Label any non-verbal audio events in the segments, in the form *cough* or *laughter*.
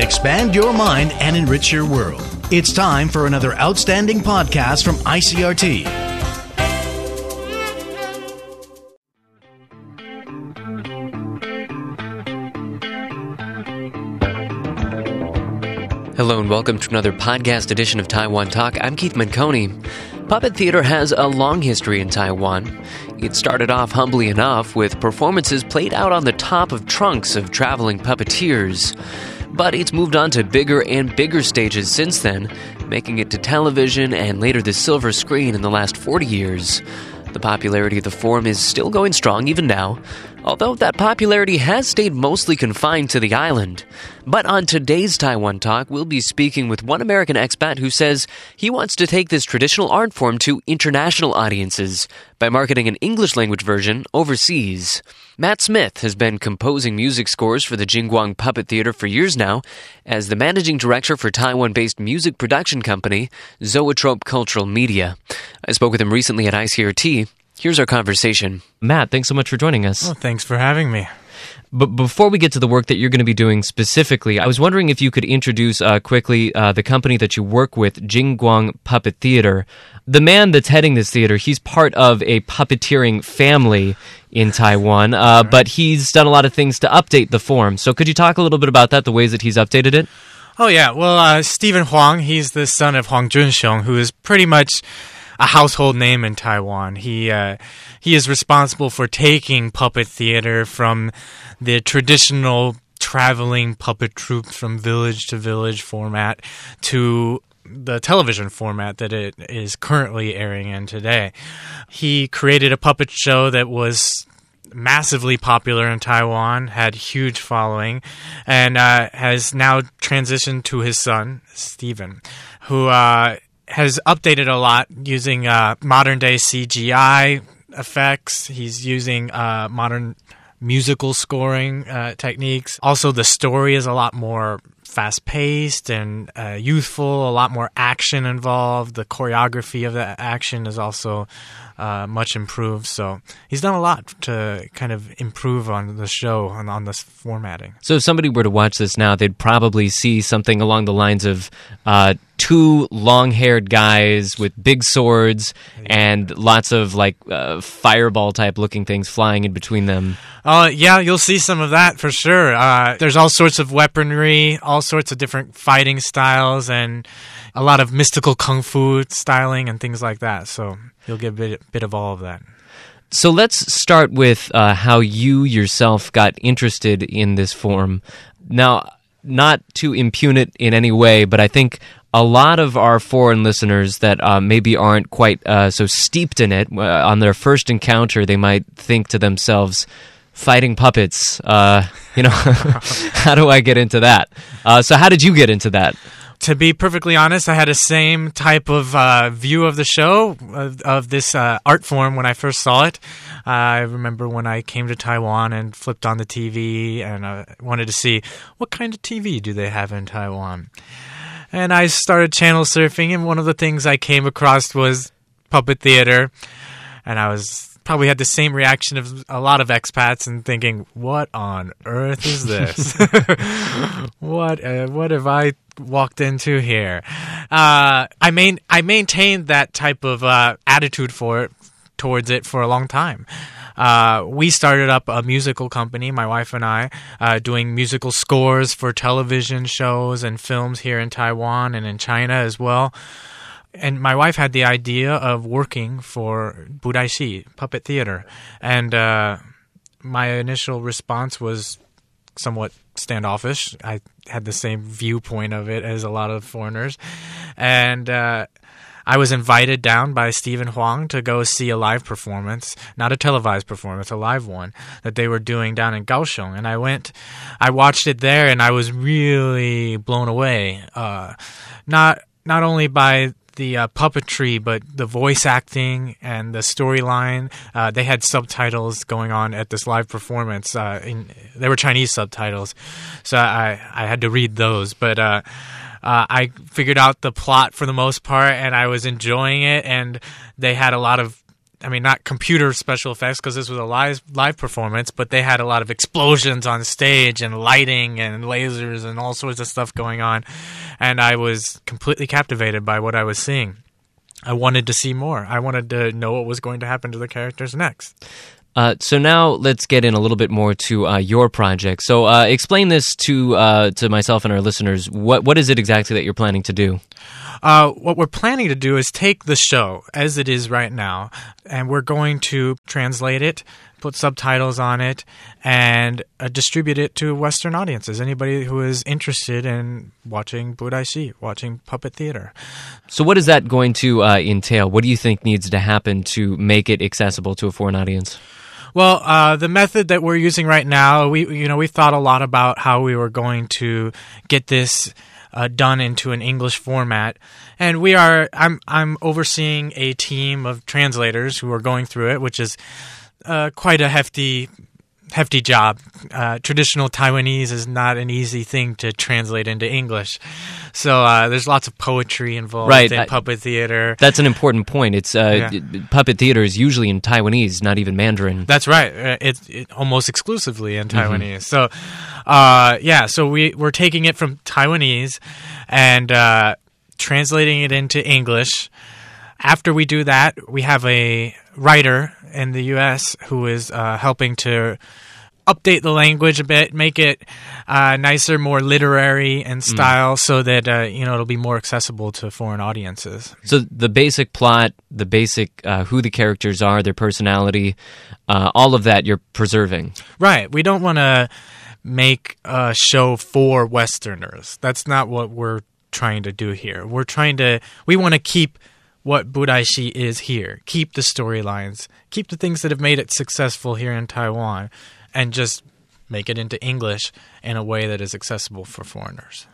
expand your mind, and enrich your world. It's time for another outstanding podcast from ICRT. Hello and welcome to another podcast edition of Taiwan Talk. I'm Keith Manconi. Puppet theater has a long history in Taiwan. It started off humbly enough with performances played out on the top of trunks of traveling puppeteers. But it's moved on to bigger and bigger stages since then, making it to television and later the silver screen in the last 40 years. The popularity of the form is still going strong even now, although that popularity has stayed mostly confined to the island. But on today's Taiwan Talk, we'll be speaking with one American expat who says he wants to take this traditional art form to international audiences by marketing an English language version overseas. Matt Smith has been composing music scores for the Jingguang Puppet Theater for years now as the managing director for Taiwan based music production company Zoetrope Cultural Media. I spoke with him recently at ICRT. Here's our conversation. Matt, thanks so much for joining us. Oh, thanks for having me. But before we get to the work that you're going to be doing specifically, I was wondering if you could introduce uh, quickly uh, the company that you work with, Jingguang Puppet Theater. The man that's heading this theater, he's part of a puppeteering family in Taiwan, uh, but he's done a lot of things to update the form. So could you talk a little bit about that, the ways that he's updated it? Oh yeah, well, uh, Stephen Huang, he's the son of Huang Junxiong, who is pretty much a household name in Taiwan. He uh, he is responsible for taking puppet theater from the traditional traveling puppet troupe from village to village format to the television format that it is currently airing in today. He created a puppet show that was massively popular in Taiwan, had huge following, and uh, has now transitioned to his son Stephen, who uh, has updated a lot using uh, modern day CGI effects. He's using uh, modern musical scoring uh, techniques. Also, the story is a lot more fast paced and uh, youthful, a lot more action involved. The choreography of the action is also uh, much improved. So he's done a lot to kind of improve on the show and on this formatting. So if somebody were to watch this now, they'd probably see something along the lines of uh, two long-haired guys with big swords and lots of like uh, fireball type looking things flying in between them. Uh, yeah, you'll see some of that for sure. Uh, there's all sorts of weaponry, all sorts of different fighting styles, and a lot of mystical kung fu styling and things like that. So you'll get a bit, bit of all of that. So let's start with uh, how you yourself got interested in this form. Now, not to impugn it in any way, but I think a lot of our foreign listeners that uh, maybe aren't quite uh, so steeped in it, uh, on their first encounter, they might think to themselves, fighting puppets, uh, you know, *laughs* how do I get into that? Uh, so, how did you get into that? To be perfectly honest, I had the same type of uh, view of the show of, of this uh, art form when I first saw it. Uh, I remember when I came to Taiwan and flipped on the TV and I wanted to see what kind of TV do they have in Taiwan and I started channel surfing, and one of the things I came across was puppet theater, and I was probably had the same reaction of a lot of expats and thinking, "What on earth is this? *laughs* what uh, what have I walked into here?" Uh, I main I maintained that type of uh, attitude for it towards it for a long time. Uh, we started up a musical company, my wife and I, uh, doing musical scores for television shows and films here in Taiwan and in China as well. And my wife had the idea of working for Budaishi Puppet Theater. And uh, my initial response was somewhat standoffish. I had the same viewpoint of it as a lot of foreigners. And uh, I was invited down by Stephen Huang to go see a live performance, not a televised performance, a live one that they were doing down in Kaohsiung. And I went, I watched it there, and I was really blown away. Uh, not not only by the uh, puppetry, but the voice acting and the storyline. Uh, they had subtitles going on at this live performance. Uh, in, they were Chinese subtitles, so I I had to read those. But uh, uh, I figured out the plot for the most part, and I was enjoying it. And they had a lot of I mean, not computer special effects because this was a live live performance, but they had a lot of explosions on stage and lighting and lasers and all sorts of stuff going on, and I was completely captivated by what I was seeing. I wanted to see more. I wanted to know what was going to happen to the characters next. Uh, so now let's get in a little bit more to uh, your project. So uh, explain this to uh, to myself and our listeners. What what is it exactly that you're planning to do? Uh, what we're planning to do is take the show as it is right now, and we're going to translate it, put subtitles on it, and uh, distribute it to Western audiences. Anybody who is interested in watching Budaishi, watching puppet theater. So what is that going to uh, entail? What do you think needs to happen to make it accessible to a foreign audience? Well, uh, the method that we're using right now, we you know we thought a lot about how we were going to get this uh, done into an English format, and we are. I'm I'm overseeing a team of translators who are going through it, which is uh, quite a hefty hefty job. Uh, traditional Taiwanese is not an easy thing to translate into English. So uh, there's lots of poetry involved Right, in I- puppet theater. That's an important point. It's uh, Yeah. puppet theater is usually in Taiwanese, not even Mandarin. That's right. Uh, It's it, almost exclusively in Taiwanese. So, uh, yeah. So we we're taking it from Taiwanese and uh, translating it into English. After we do that, we have a writer in the U.S. who is uh, helping to update the language a bit, make it uh, nicer, more literary in style, so that uh, you know it'll be more accessible to foreign audiences. So the basic plot, the basic uh, who the characters are, their personality, uh, all of that you're preserving. Right. We don't want to make a show for Westerners. That's not what we're trying to do here. We're trying to, we want to keep what Budaishi is here, keep the storylines, keep the things that have made it successful here in Taiwan, and just make it into English in a way that is accessible for foreigners.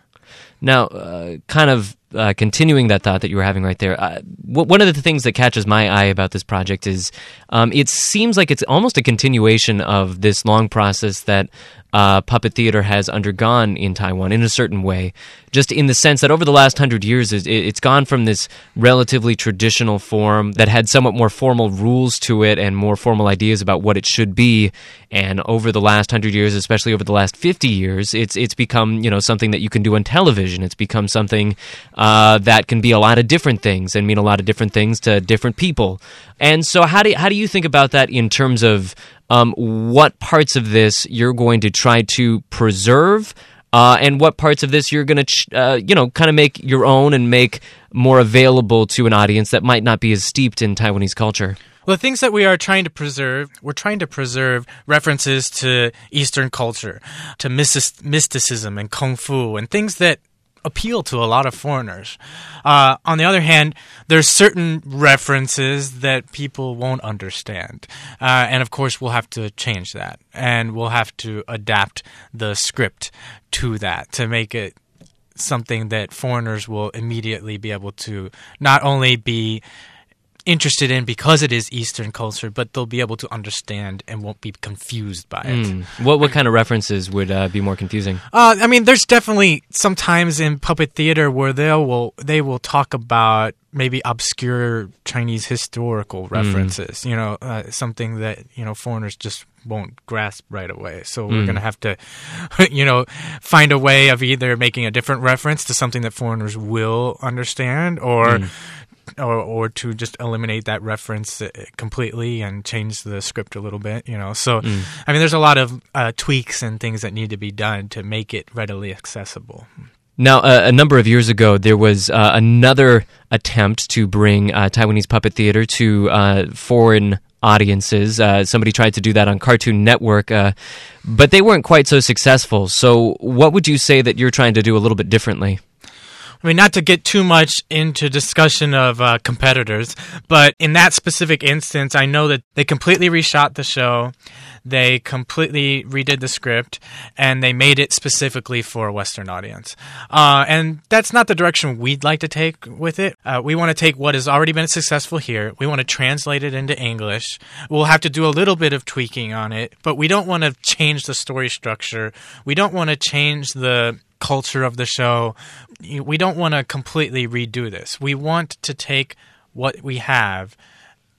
Now, uh, kind of uh, continuing that thought that you were having right there, uh, w- one of the things that catches my eye about this project is um, it seems like it's almost a continuation of this long process that uh, puppet theater has undergone in Taiwan in a certain way. Just in the sense that over the last hundred years, it- it's gone from this relatively traditional form that had somewhat more formal rules to it and more formal ideas about what it should be. And over the last hundred years, especially over the last fifty years, it's it's become you know something that you can do on television. It's become something uh, that can be a lot of different things and mean a lot of different things to different people. And so, how do how do you think about that in terms of um, what parts of this you're going to try to preserve? Uh, and what parts of this you're going to, ch- uh, you know, kind of make your own and make more available to an audience that might not be as steeped in Taiwanese culture. Well, the things that we are trying to preserve, we're trying to preserve references to Eastern culture, to mystic- mysticism and kung fu, and things that appeal to a lot of foreigners. Uh, on the other hand, there's certain references that people won't understand, uh, and of course, we'll have to change that, and we'll have to adapt the script to that to make it something that foreigners will immediately be able to not only be interested in because it is Eastern culture, but they'll be able to understand and won't be confused by it. Hmm. What what kind of references would uh, be more confusing? Uh, I mean, there's definitely sometimes in puppet theater where they will they will talk about maybe obscure Chinese historical references. You know, uh, something that you know foreigners just won't grasp right away. So we're gonna have to, *laughs* you know, find a way of either making a different reference to something that foreigners will understand, or. Or, or to just eliminate that reference uh, completely and change the script a little bit, you know. So, I mean, there's a lot of uh, tweaks and things that need to be done to make it readily accessible. Now, uh, a number of years ago, there was uh, another attempt to bring uh, Taiwanese puppet theater to uh, foreign audiences. Uh, somebody tried to do that on Cartoon Network, uh, but they weren't quite so successful. So, what would you say that you're trying to do a little bit differently? I mean, not to get too much into discussion of uh, competitors, but in that specific instance, I know that they completely reshot the show, they completely redid the script, and they made it specifically for a Western audience. Uh, and that's not the direction we'd like to take with it. Uh, we want to take what has already been successful here, we want to translate it into English. We'll have to do a little bit of tweaking on it, but we don't want to change the story structure. We don't want to change the culture of the show. We don't want to completely redo this. We want to take what we have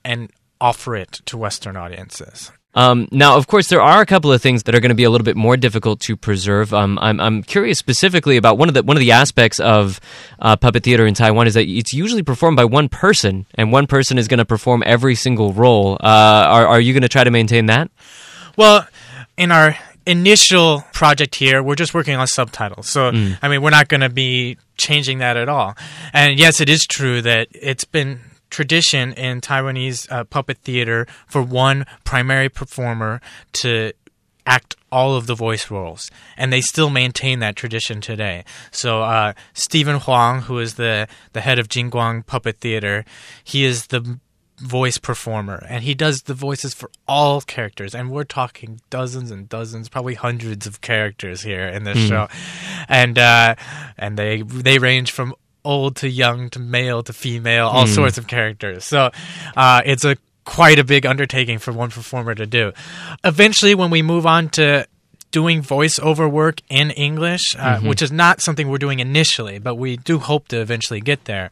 and offer it to Western audiences. Um, now, of course, there are a couple of things that are going to be a little bit more difficult to preserve. Um, I'm, I'm curious specifically about one of the one of the aspects of uh, puppet theater in Taiwan is that it's usually performed by one person, and one person is going to perform every single role. Uh, are, are you going to try to maintain that? Well, in our initial project here, we're just working on subtitles. So, Mm. I mean, we're not going to be changing that at all. And yes, it is true that it's been tradition in Taiwanese uh, puppet theater for one primary performer to act all of the voice roles, and they still maintain that tradition today. So uh, Stephen Huang, who is the the head of Jingguang Puppet Theater, he is the voice performer, and he does the voices for all characters, and we're talking dozens and dozens, probably hundreds of characters here in this show, and uh, and they they range from old to young to male to female, all sorts of characters. So uh, it's a quite a big undertaking for one performer to do. Eventually, when we move on to doing voiceover work in English, uh, which is not something we're doing initially, but we do hope to eventually get there.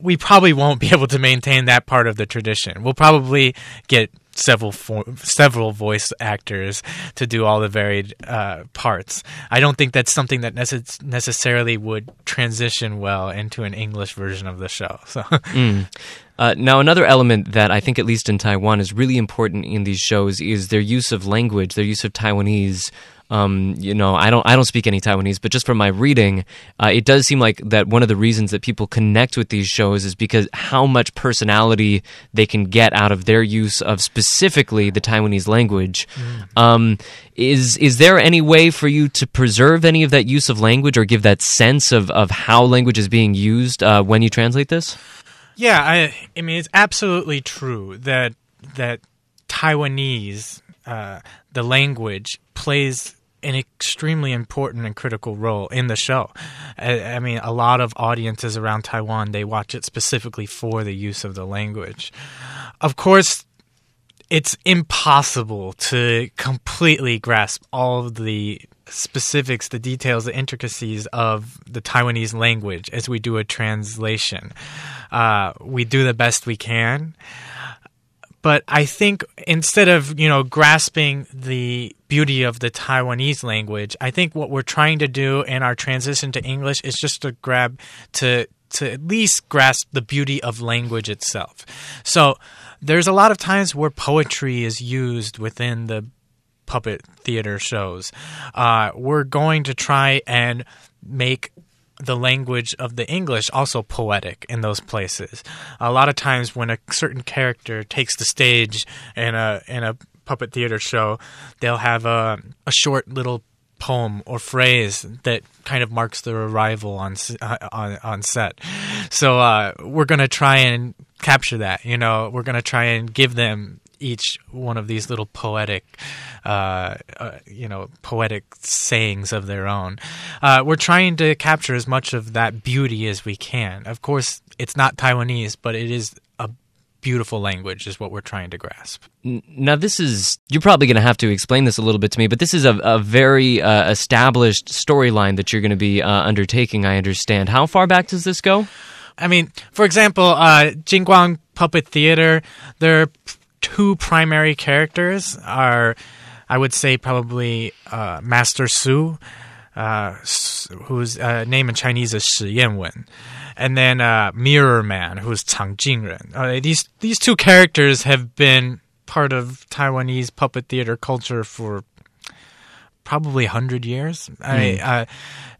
We probably won't be *laughs* able to maintain that part of the tradition. We'll probably get several fo- several voice actors to do all the varied uh, parts. I don't think that's something that necess- necessarily would transition well into an English version of the show. So. *laughs* Uh, now, another element that I think, at least in Taiwan, is really important in these shows is their use of language, their use of Taiwanese. Um, you know, I don't, I don't speak any Taiwanese, but just from my reading, uh, it does seem like that one of the reasons that people connect with these shows is because how much personality they can get out of their use of specifically the Taiwanese language. Um, is is there any way for you to preserve any of that use of language or give that sense of of how language is being used uh, when you translate this? Yeah, I, I mean it's absolutely true that that Taiwanese, uh, the language, plays an extremely important and critical role in the show. I, I mean, a lot of audiences around Taiwan they watch it specifically for the use of the language. Of course, it's impossible to completely grasp all of the specifics, the details, the intricacies of the Taiwanese language as we do a translation. Uh, we do the best we can. But I think instead of, you know, grasping the beauty of the Taiwanese language, I think what we're trying to do in our transition to English is just to grab to to at least grasp the beauty of language itself. So there's a lot of times where poetry is used within the puppet theater shows. Uh, we're going to try and make the language of the English also poetic in those places. A lot of times when a certain character takes the stage in a in a puppet theater show, they'll have a a short little poem or phrase that kind of marks their arrival on uh, on on set. So uh, we're gonna try and capture that. You know, we're gonna try and give them each one of these little poetic, uh, uh, you know, poetic sayings of their own. Uh, we're trying to capture as much of that beauty as we can. Of course, it's not Taiwanese, but it is a beautiful language, is what we're trying to grasp. Now, this is, you're probably going to have to explain this a little bit to me, but this is a, a very uh, established storyline that you're going to be uh, undertaking, I understand. How far back does this go? I mean, for example, uh, Jingguang Puppet Theater, their p- two primary characters are, I would say, probably uh, Master Su, uh, whose uh, name in Chinese is Shi Yanwen, and then uh, Mirror Man, who's Chang Jingren. Uh, these these two characters have been part of Taiwanese puppet theater culture for probably 100 years. I, uh,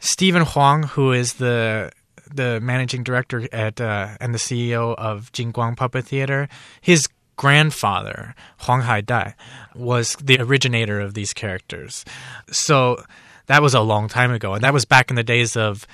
Stephen Huang, who is the the managing director at uh, and the CEO of Jingguang Puppet Theater, his grandfather Huang Haidai was the originator of these characters. So that was a long time ago, and that was back in the days of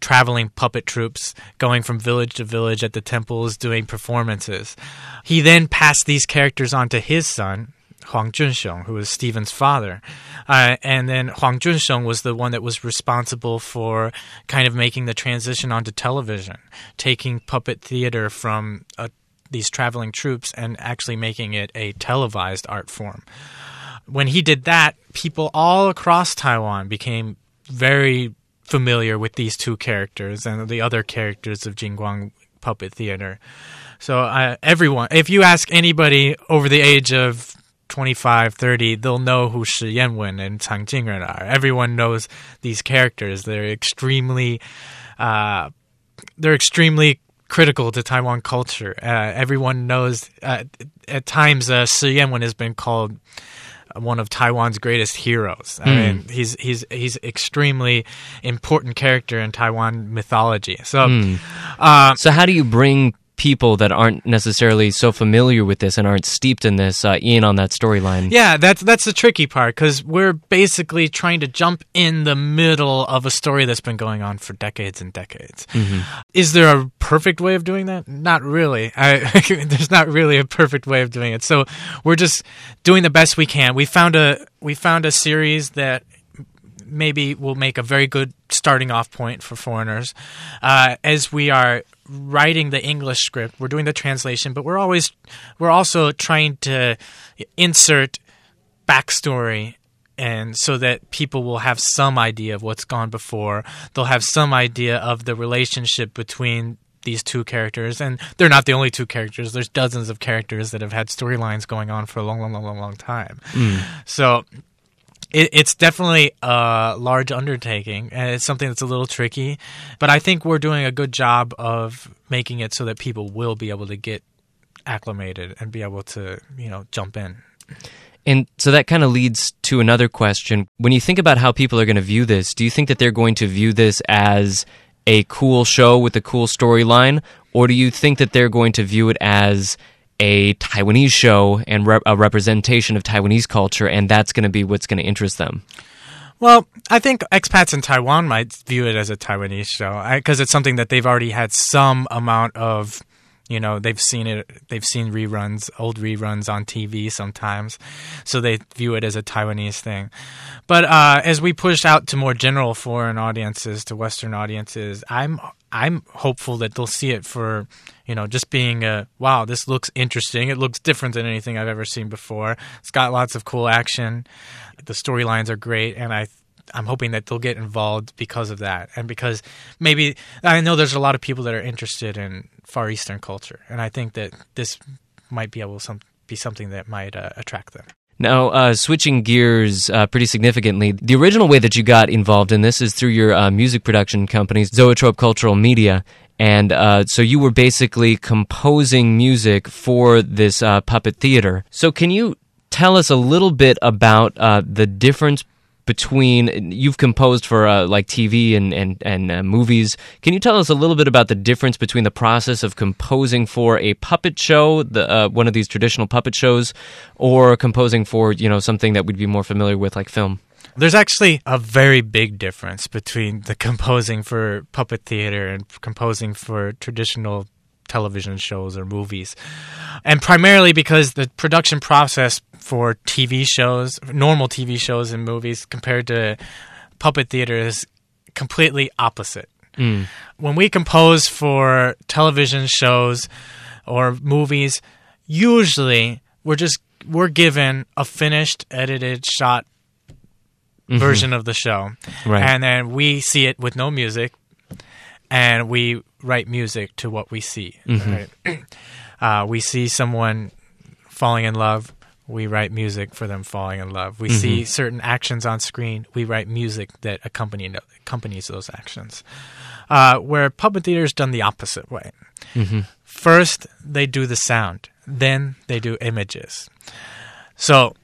traveling puppet troupes going from village to village at the temples doing performances. He then passed these characters on to his son, Huang Junxiong, who was Stephen's father. Uh, and then Huang Junxiong was the one that was responsible for kind of making the transition onto television, taking puppet theater from uh, these traveling troupes and actually making it a televised art form. When he did that, people all across Taiwan became very familiar with these two characters and the other characters of Jingguang Puppet Theater. So uh, everyone, if you ask anybody over the age of 25, 30, they'll know who Shi Yanwen and Chang Jingren are. Everyone knows these characters. They're extremely, uh, they're extremely critical to Taiwan culture. Uh, everyone knows. Uh, at times, uh, Shi Yanwen has been called one of Taiwan's greatest heroes. I mean, he's he's he's extremely important character in Taiwan mythology. So, uh, So how do you bring people that aren't necessarily so familiar with this and aren't steeped in this uh, in on that storyline? yeah, that's that's the tricky part because we're basically trying to jump in the middle of a story that's been going on for decades and decades. Is there a perfect way of doing that? Not really. I, *laughs* there's not really a perfect way of doing it. So we're just doing the best we can. We found a we found a series that maybe will make a very good starting off point for foreigners. Uh, as we are writing the English script, we're doing the translation, but we're always we're also trying to insert backstory and so that people will have some idea of what's gone before. They'll have some idea of the relationship between these two characters, and they're not the only two characters. There's dozens of characters that have had storylines going on for a long, long, long, long, long time. Hmm. So it, it's definitely a large undertaking, and it's something that's a little tricky. But I think we're doing a good job of making it so that people will be able to get acclimated and be able to, you know, jump in. And so that kind of leads to another question. When you think about how people are going to view this, do you think that they're going to view this as a cool show with a cool storyline, or do you think that they're going to view it as a Taiwanese show and rep- a representation of Taiwanese culture, and that's going to be what's going to interest them? Well, I think expats in Taiwan might view it as a Taiwanese show because it's something that they've already had some amount of. You know, they've seen it. They've seen reruns, old reruns on TV sometimes, so they view it as a Taiwanese thing. But uh, as we push out to more general foreign audiences, to Western audiences, I'm I'm hopeful that they'll see it for you know just being a wow, this looks interesting. It looks different than anything I've ever seen before. It's got lots of cool action. The storylines are great, and I I'm hoping that they'll get involved because of that, and because maybe I know there's a lot of people that are interested in Far Eastern culture, and I think that this might be able some, be something that might uh, attract them. Now, uh, switching gears uh, pretty significantly, the original way that you got involved in this is through your uh, music production company, Zoetrope Cultural Media. And uh, so you were basically composing music for this uh, puppet theater. So, can you tell us a little bit about uh, the difference between you've composed for uh, like TV and and and uh, movies. Can you tell us a little bit about the difference between the process of composing for a puppet show, the uh, one of these traditional puppet shows, or composing for you know something that we'd be more familiar with like film? There's actually a very big difference between the composing for puppet theater and composing for traditional television shows or movies. And primarily because the production process for TV shows, normal TV shows and movies, compared to puppet theater is completely opposite. Mm. When we compose for television shows or movies, usually we're just we're given a finished, edited, shot version of the show, Right. and then we see it with no music, and we write music to what we see. Right? *clears throat* uh, we see someone falling in love. We write music for them falling in love. We see certain actions on screen. We write music that accompany accompanies those actions. Uh, where puppet theater is done the opposite way. First, they do the sound. Then they do images. So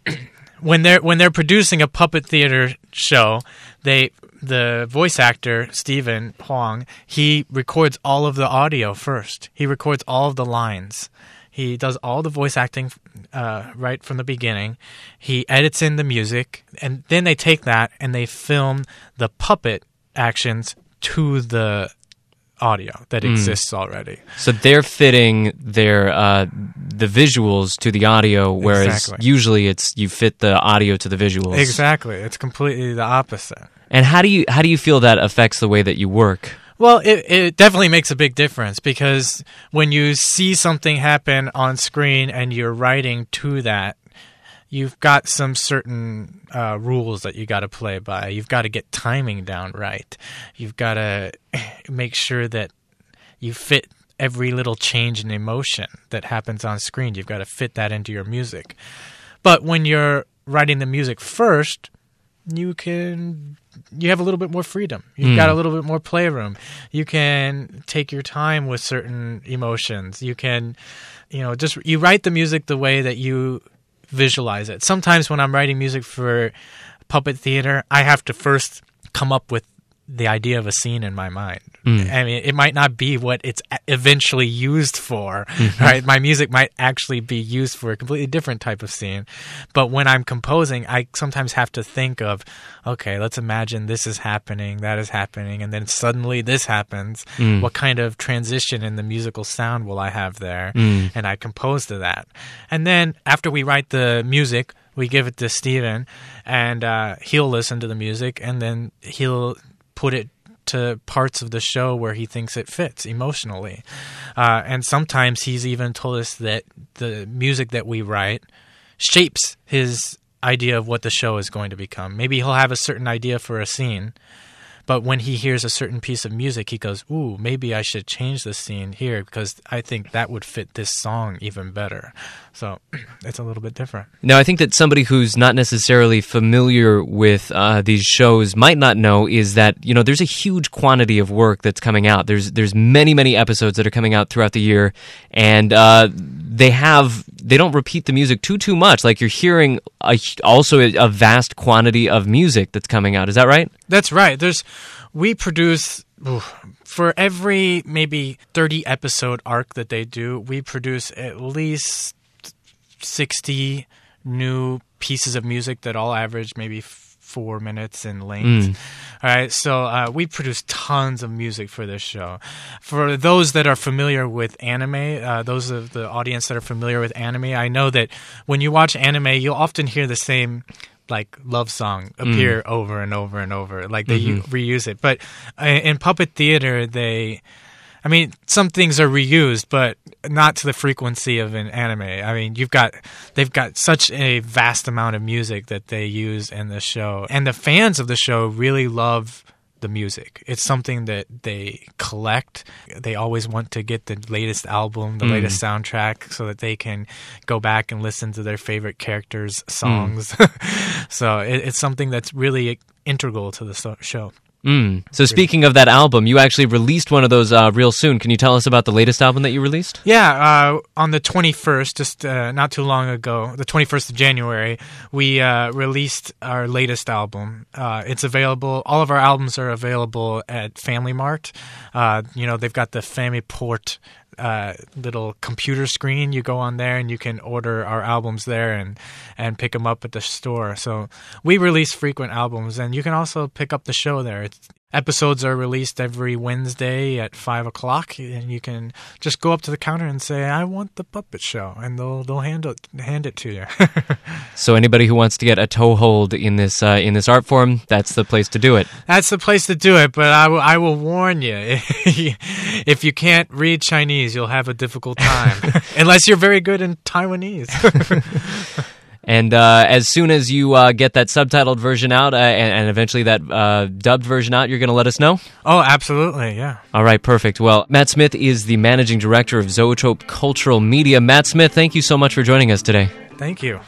when they're when they're producing a puppet theater show, they the voice actor Stephen Huang he records all of the audio first. He records all of the lines. He does all the voice acting uh, right from the beginning. He edits in the music, and then they take that and they film the puppet actions to the audio that exists already. So they're fitting their uh, the visuals to the audio, whereas Exactly. usually it's you fit the audio to the visuals. Exactly, it's completely the opposite. And how do you how do you feel that affects the way that you work? Well, it, it definitely makes a big difference because when you see something happen on screen and you're writing to that, you've got some certain uh, rules that you got to play by. You've got to get timing down right. You've got to *laughs* make sure that you fit every little change in emotion that happens on screen. You've got to fit that into your music. But when you're writing the music first, you can you have a little bit more freedom. You've got a little bit more playroom. You can take your time with certain emotions. You can, you know, just you write the music the way that you visualize it. Sometimes when I'm writing music for puppet theater, I have to first come up with the idea of a scene in my mind. Mm. I mean, it might not be what it's eventually used for, mm-hmm. right? My music might actually be used for a completely different type of scene. But when I'm composing, I sometimes have to think of, okay, let's imagine this is happening, that is happening, and then suddenly this happens. Mm. What kind of transition in the musical sound will I have there? Mm. And I compose to that. And then after we write the music, we give it to Stephen, and uh, he'll listen to the music, and then he'll put it to parts of the show where he thinks it fits emotionally. Uh, and sometimes he's even told us that the music that we write shapes his idea of what the show is going to become. Maybe he'll have a certain idea for a scene, but when he hears a certain piece of music, he goes, Ooh, maybe I should change the scene here because I think that would fit this song even better. So *clears throat* it's a little bit different. Now, I think that somebody who's not necessarily familiar with uh, these shows might not know is that you know there's a huge quantity of work that's coming out. There's there's many many episodes that are coming out throughout the year, and uh, they have they don't repeat the music too too much. Like you're hearing a, also a, vast quantity of music that's coming out. Is that right? That's right. There's we produce for every maybe 30 episode arc that they do, we produce at least 60 new pieces of music that all average maybe four minutes in length. All right, so uh, we produce tons of music for this show. For those that are familiar with anime, uh, those of the audience that are familiar with anime, I know that when you watch anime, you'll often hear the same like love song appear over and over and over like they u- reuse it but uh, in puppet theater they I mean, some things are reused, but not to the frequency of an anime. I mean, you've got they've got such a vast amount of music that they use in the show, and the fans of the show really love the music. It's something that they collect. They always want to get the latest album, the mm. latest soundtrack, so that they can go back and listen to their favorite characters' mm. songs. *laughs* so it, it's something that's really integral to the show. Mm. So speaking of that album, you actually released one of those uh, real soon. Can you tell us about the latest album that you released? Yeah, uh, on the 21st, just uh, not too long ago, the 21st of January, we uh, released our latest album. Uh, it's available, all of our albums are available at Family Mart. Uh, you know, they've got the Family Port uh, little computer screen. You go on there and you can order our albums there and, and pick them up at the store. So we release frequent albums, and you can also pick up the show there. It's, episodes are released every Wednesday at five o'clock, and you can just go up to the counter and say, "I want the puppet show," and they'll they'll hand it hand it to you. *laughs* So anybody who wants to get a toehold in this uh, in this art form, that's the place to do it. That's the place to do it, but I will, I will warn you *laughs* if you can't read Chinese, you'll have a difficult time. *laughs* Unless you're very good in Taiwanese. And uh, as soon as you uh, get that subtitled version out uh, and, and eventually that uh, dubbed version out, you're going to let us know? oh, absolutely, yeah. All right, perfect. Well, Matt Smith is the managing director of Zoetrope Cultural Media. Matt Smith, thank you so much for joining us today. Thank you.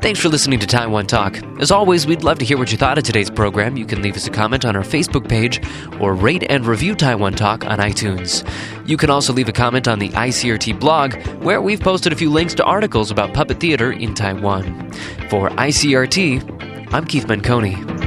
Thanks for listening to Taiwan Talk. As always, we'd love to hear what you thought of today's program. You can leave us a comment on our Facebook page or rate and review Taiwan Talk on iTunes. You can also leave a comment on the ICRT blog, where we've posted a few links to articles about puppet theater in Taiwan. For ICRT, I'm Keith Manconi.